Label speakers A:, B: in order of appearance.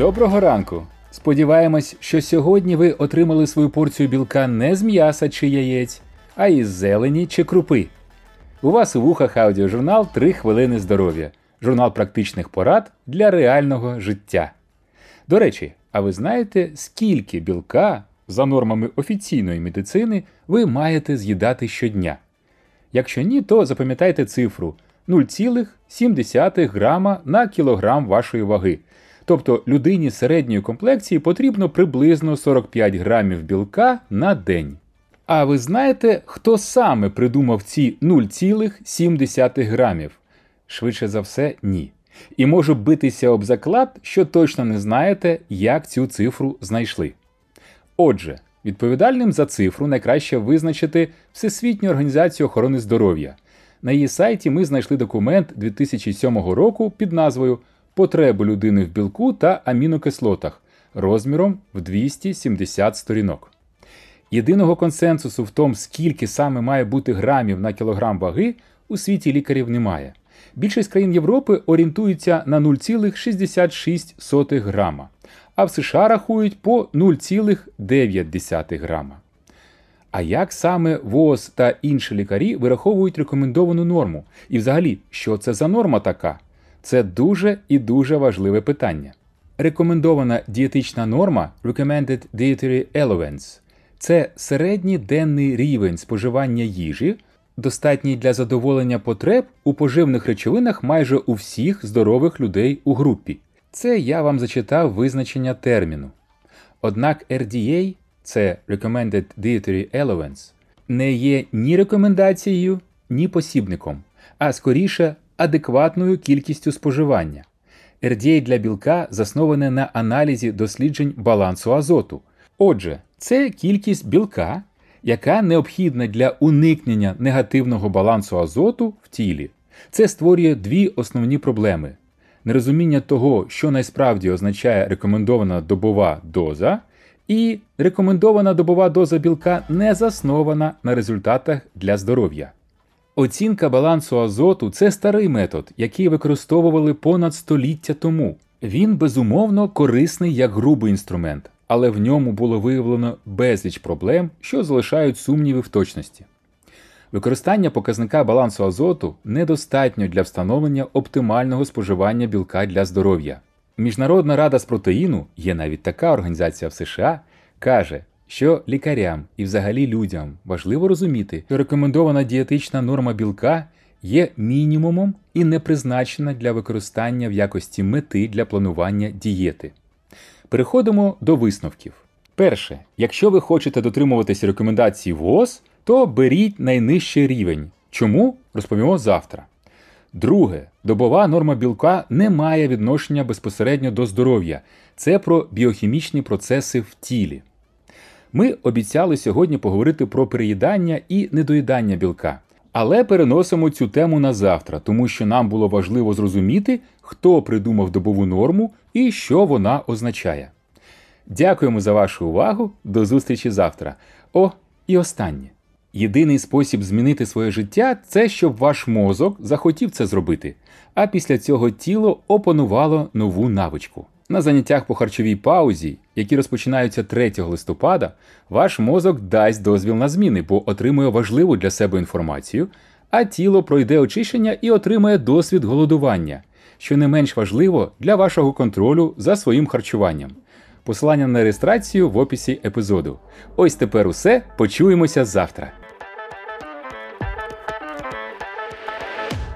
A: Доброго ранку! Сподіваємось, що сьогодні ви отримали свою порцію білка не з м'яса чи яєць, а із зелені чи крупи. У вас у вухах аудіожурнал «3 хвилини здоров'я, журнал практичних порад для реального життя. До речі, а ви знаєте, скільки білка за нормами офіційної медицини ви маєте з'їдати щодня? Якщо ні, то запам'ятайте цифру 0,7 грама на кілограм вашої ваги. Тобто людині середньої комплекції потрібно приблизно 45 грамів білка на день. А ви знаєте, хто саме придумав ці 0,7 грамів? Швидше за все, ні. І можу битися об заклад, що точно не знаєте, як цю цифру знайшли. Отже, відповідальним за цифру найкраще визначити Всесвітню організацію охорони здоров'я. На її сайті ми знайшли документ 2007 року під назвою Потреби людини в білку та амінокислотах розміром в 270 сторінок. Єдиного консенсусу в тому, скільки саме має бути грамів на кілограм ваги, у світі лікарів немає. Більшість країн Європи орієнтуються на 0,66 грама, а в США рахують по 0,9 грама. А як саме ВОЗ та інші лікарі вираховують рекомендовану норму? І взагалі, що це за норма така? Це дуже і дуже важливе питання. Рекомендована дієтична норма Recommended Dietary Allowance – це середній денний рівень споживання їжі, достатній для задоволення потреб у поживних речовинах майже у всіх здорових людей у групі. Це я вам зачитав визначення терміну. Однак RDA це Recommended Dietary Allowance, не є ні рекомендацією, ні посібником, а скоріше адекватною кількістю споживання. RDA для білка засноване на аналізі досліджень балансу азоту. Отже, це кількість білка, яка необхідна для уникнення негативного балансу азоту в тілі. Це створює дві основні проблеми: нерозуміння того, що насправді означає рекомендована добова доза, і рекомендована добова доза білка не заснована на результатах для здоров'я. Оцінка балансу азоту це старий метод, який використовували понад століття тому. Він безумовно корисний як грубий інструмент, але в ньому було виявлено безліч проблем, що залишають сумніви в точності. Використання показника балансу азоту недостатньо для встановлення оптимального споживання білка для здоров'я. Міжнародна рада з протеїну, є навіть така організація в США, каже, що лікарям і взагалі людям важливо розуміти, що рекомендована дієтична норма білка є мінімумом і не призначена для використання в якості мети для планування дієти. Переходимо до висновків. Перше, якщо ви хочете дотримуватися рекомендацій ВОЗ, то беріть найнижчий рівень. Чому розповімо завтра. Друге, добова норма білка не має відношення безпосередньо до здоров'я. Це про біохімічні процеси в тілі. Ми обіцяли сьогодні поговорити про переїдання і недоїдання білка. Але переносимо цю тему на завтра, тому що нам було важливо зрозуміти, хто придумав добову норму і що вона означає. Дякуємо за вашу увагу. До зустрічі завтра. О, і останнє. Єдиний спосіб змінити своє життя це щоб ваш мозок захотів це зробити, а після цього тіло опанувало нову навичку. На заняттях по харчовій паузі, які розпочинаються 3 листопада, ваш мозок дасть дозвіл на зміни, бо отримує важливу для себе інформацію, а тіло пройде очищення і отримає досвід голодування, що не менш важливо для вашого контролю за своїм харчуванням. Посилання на реєстрацію в описі епізоду. Ось тепер усе. Почуємося завтра.